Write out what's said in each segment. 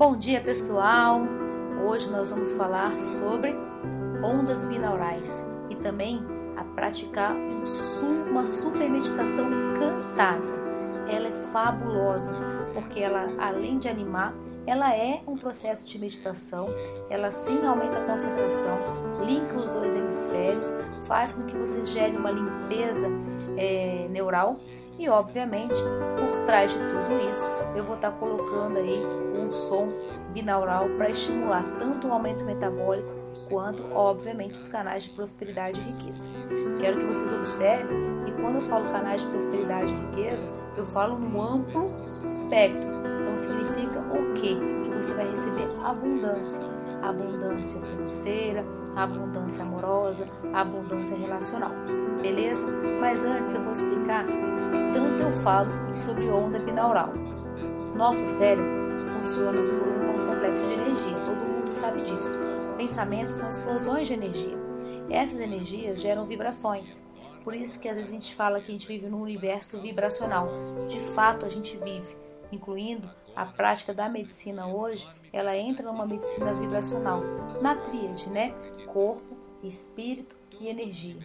Bom dia, pessoal! Hoje nós vamos falar sobre ondas binaurais e também a praticar uma super meditação cantada. Ela é fabulosa porque ela, além de animar, ela é um processo de meditação, ela sim aumenta a concentração, linka os dois hemisférios, faz com que você gere uma limpeza é, neural e, obviamente, por trás de tudo isso, eu vou estar colocando aí um som binaural para estimular tanto o aumento metabólico quanto, obviamente, os canais de prosperidade e riqueza. Quero que vocês observem e quando eu falo canais de prosperidade e riqueza, eu falo no amplo espectro. Então significa o quê? Que você vai receber abundância, abundância financeira, abundância amorosa, abundância relacional. Beleza? Mas antes eu vou explicar tanto eu falo sobre onda binaural. Nosso cérebro funciona por um complexo de energia, todo mundo sabe disso. Pensamentos são explosões de energia. Essas energias geram vibrações. Por isso que às vezes a gente fala que a gente vive num universo vibracional. De fato, a gente vive, incluindo a prática da medicina hoje, ela entra numa medicina vibracional, na tríade, né? Corpo, espírito e energia.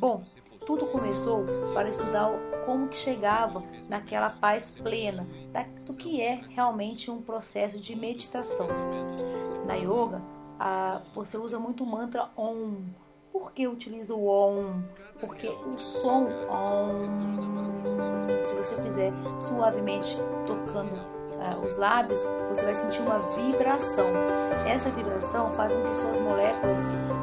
Bom, tudo começou para estudar como que chegava naquela paz plena, do que é realmente um processo de meditação. Na yoga, você usa muito o mantra Om. Por que utiliza o Om? Porque o som Om, se você fizer suavemente tocando uh, os lábios, você vai sentir uma vibração. Essa vibração faz com que suas moléculas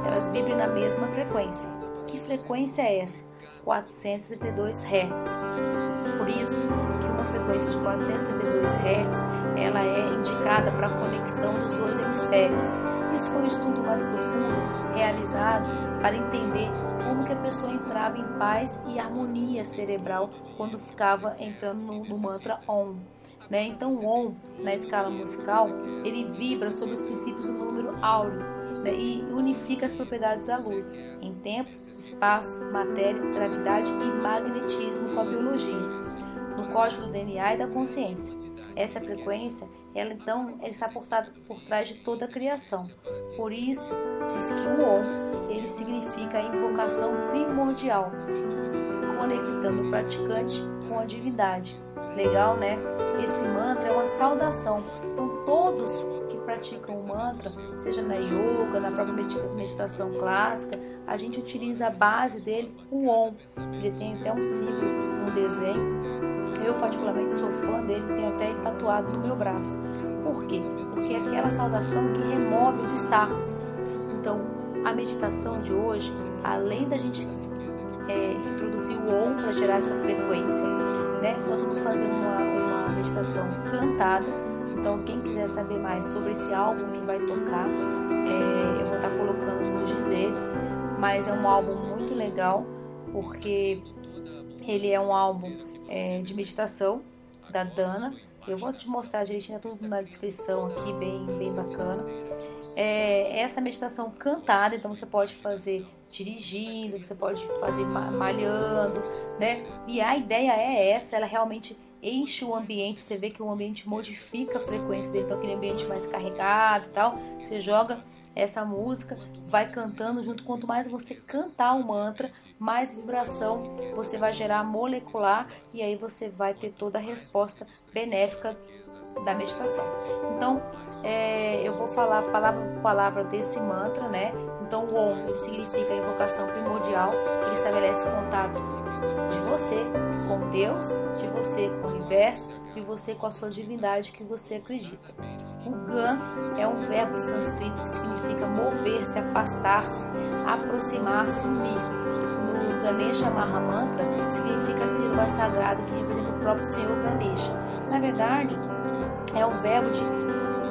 elas vibrem na mesma frequência. Que frequência é essa? 432 Hz. Por isso que uma frequência de 432 Hz ela é indicada para a conexão dos dois hemisférios. Isso foi um estudo mais profundo realizado para entender como que a pessoa entrava em paz e harmonia cerebral quando ficava entrando no, no mantra Om. Né? Então, o Om, na escala musical, ele vibra sobre os princípios do número áureo e unifica as propriedades da luz em tempo, espaço, matéria, gravidade e magnetismo com a biologia, no código do DNA e da consciência. Essa frequência, ela então ela está por, por trás de toda a criação. Por isso, diz que o Om ele significa a invocação primordial, conectando o praticante com a divindade. Legal, né? Esse mantra é uma saudação. Então, todos praticam o mantra, seja na yoga, na própria meditação clássica, a gente utiliza a base dele, o Om. Ele tem até um símbolo, um desenho. Eu, particularmente, sou fã dele, tenho até ele tatuado no meu braço. Por quê? Porque é aquela saudação que remove obstáculos. Então, a meditação de hoje, além da gente é, introduzir o Om para gerar essa frequência, né, nós vamos fazer uma, uma meditação cantada então, quem quiser saber mais sobre esse álbum que vai tocar, é, eu vou estar colocando nos dizeres. Mas é um álbum muito legal, porque ele é um álbum é, de meditação da Dana. Eu vou te mostrar direitinho, tá tudo na descrição aqui, bem, bem bacana. É, essa meditação cantada, então você pode fazer dirigindo, você pode fazer malhando, né? E a ideia é essa, ela realmente enche o ambiente, você vê que o ambiente modifica a frequência dele, então aquele ambiente mais carregado e tal, você joga essa música, vai cantando junto. Quanto mais você cantar o mantra, mais vibração você vai gerar molecular e aí você vai ter toda a resposta benéfica da meditação. Então, é, eu vou falar palavra por palavra desse mantra, né? Então, o Om ele significa a invocação primordial, ele estabelece contato você com Deus, de você com o universo, de você com a sua divindade que você acredita. O Gan é um verbo sânscrito que significa mover-se, afastar-se, aproximar-se, unir. No Ganesha Mahamantra significa a sílaba sagrada que representa o próprio Senhor Ganesha. Na verdade, é um verbo de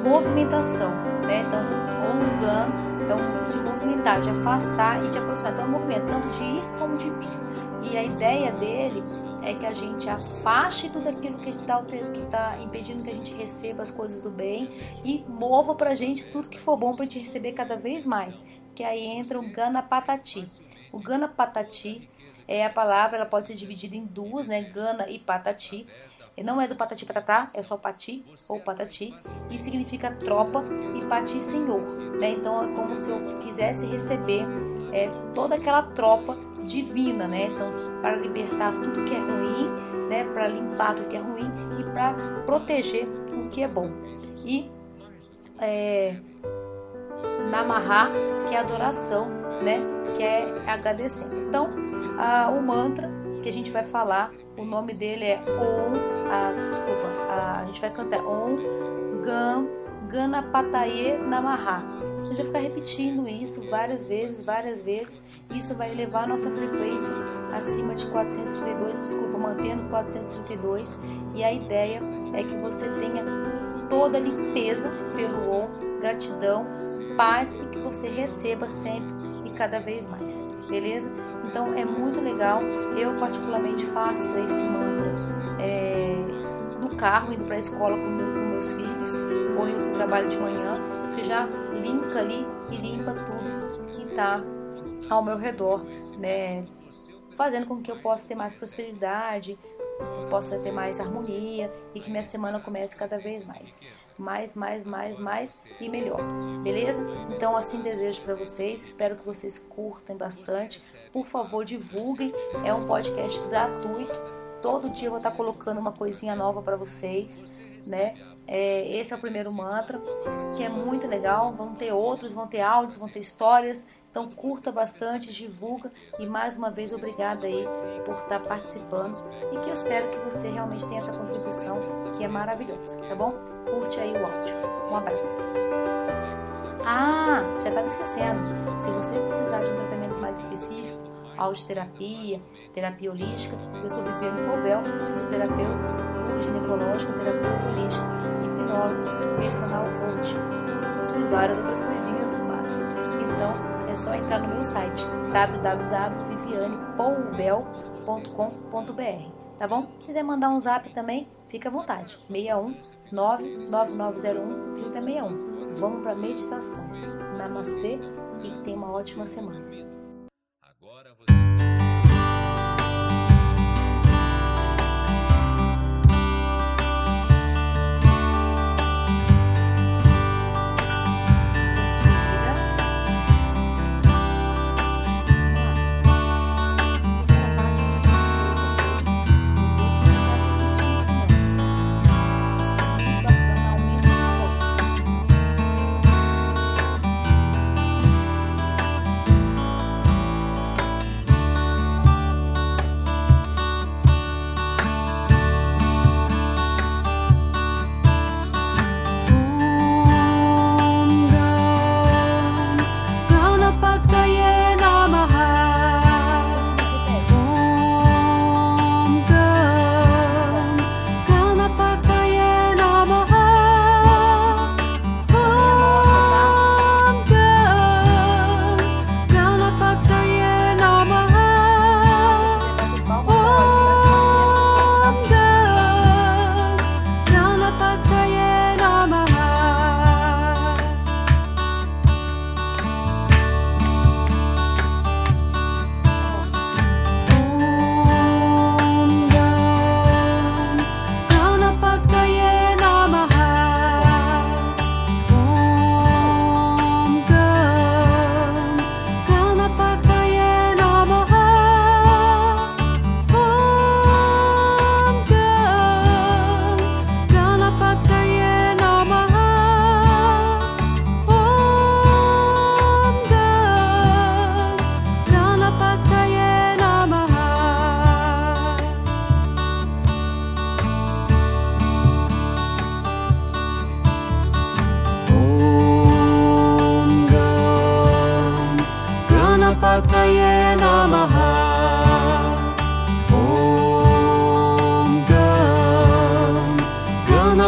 movimentação, né? Então, Om Gan é um de movimentar, de afastar e de aproximar. Então é um movimento tanto de ir como de vir. E a ideia dele é que a gente afaste tudo aquilo que está que tá impedindo que a gente receba as coisas do bem e mova para a gente tudo que for bom para a gente receber cada vez mais. Que aí entra o Gana Patati. O Gana Patati é a palavra, ela pode ser dividida em duas, né? Gana e Patati. Não é do Patati Patatá, é só Pati ou Patati e significa tropa e Pati Senhor, né? Então é como se eu quisesse receber é, toda aquela tropa divina, né? Então para libertar tudo que é ruim, né? Para limpar tudo que é ruim e para proteger o que é bom. E é, Namaha, que é adoração, né? Que é agradecendo. Então, a, o mantra que a gente vai falar, o nome dele é Om, a, desculpa, a, a gente vai cantar Om Gam Ganapataye Namaha. Gente vai ficar repetindo isso várias vezes, várias vezes. Isso vai elevar a nossa frequência acima de 432, desculpa, mantendo 432. E a ideia é que você tenha toda a limpeza pelo Om, gratidão, paz e que você receba sempre e cada vez mais, beleza? Então é muito legal. Eu particularmente faço esse mantra é, no carro indo para a escola com, com, meus filhos ou indo para o trabalho de manhã, porque já limpa ali e limpa tudo que está ao meu redor, né? Fazendo com que eu possa ter mais prosperidade, que eu possa ter mais harmonia e que minha semana comece cada vez mais. Mais, mais, mais, mais e melhor. Beleza? Então assim desejo para vocês. Espero que vocês curtam bastante. Por favor, divulguem. É um podcast gratuito. Todo dia eu vou estar colocando uma coisinha nova para vocês, né? É, esse é o primeiro mantra, que é muito legal. Vão ter outros, vão ter áudios, vão ter histórias. Então curta bastante, divulga e mais uma vez obrigada aí por estar participando e que eu espero que você realmente tenha essa contribuição que é maravilhosa, tá bom? Curte aí o áudio. Um abraço. Ah, já estava esquecendo. Se você precisar de um tratamento mais específico, audioterapia, terapia holística, eu sou Viviane Pobel, fisioterapeuta, ginecológica, terapeuta holística, hipnóloga, personal coach e várias outras coisinhas mas então é só entrar no meu site www.vivianepoubel.com.br, tá bom? Se quiser mandar um zap também, fica à vontade. 61 99901 3061. Vamos para meditação. Namastê e tenha uma ótima semana.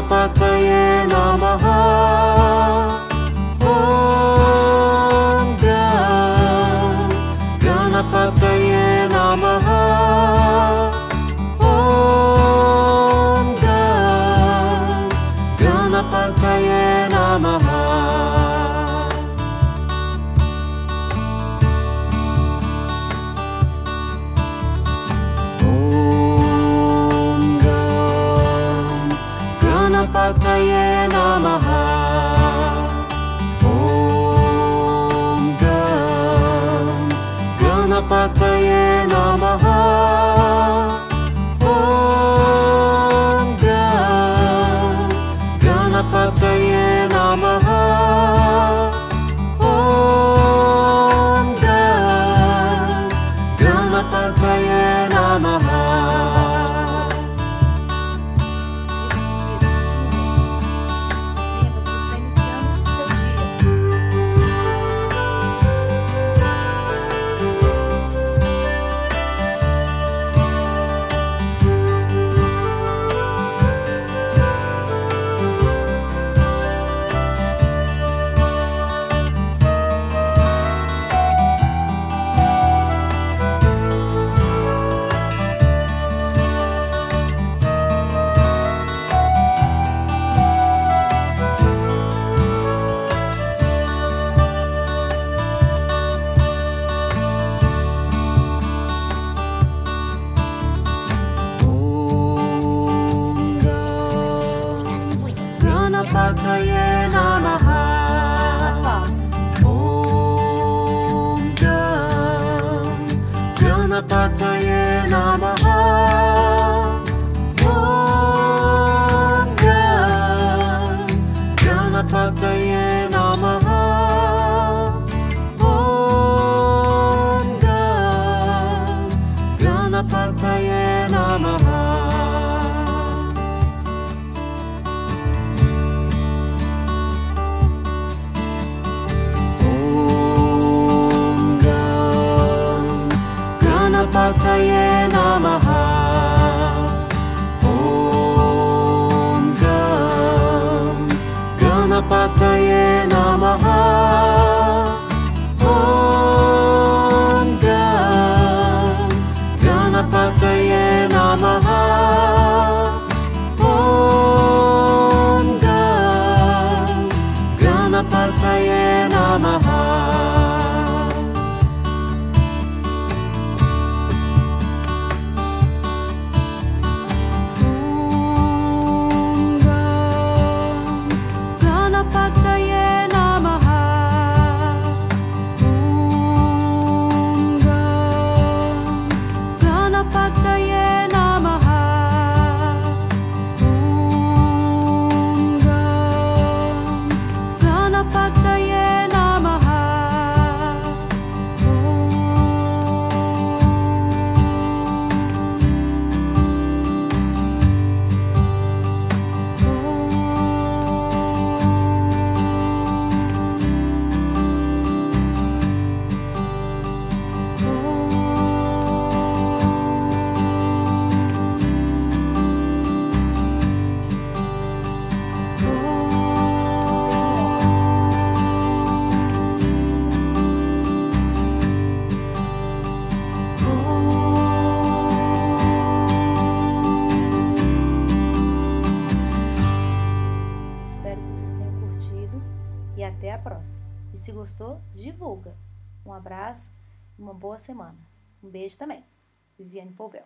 sapato But. but Um abraço, uma boa semana. Um beijo também. Viviane Poubel.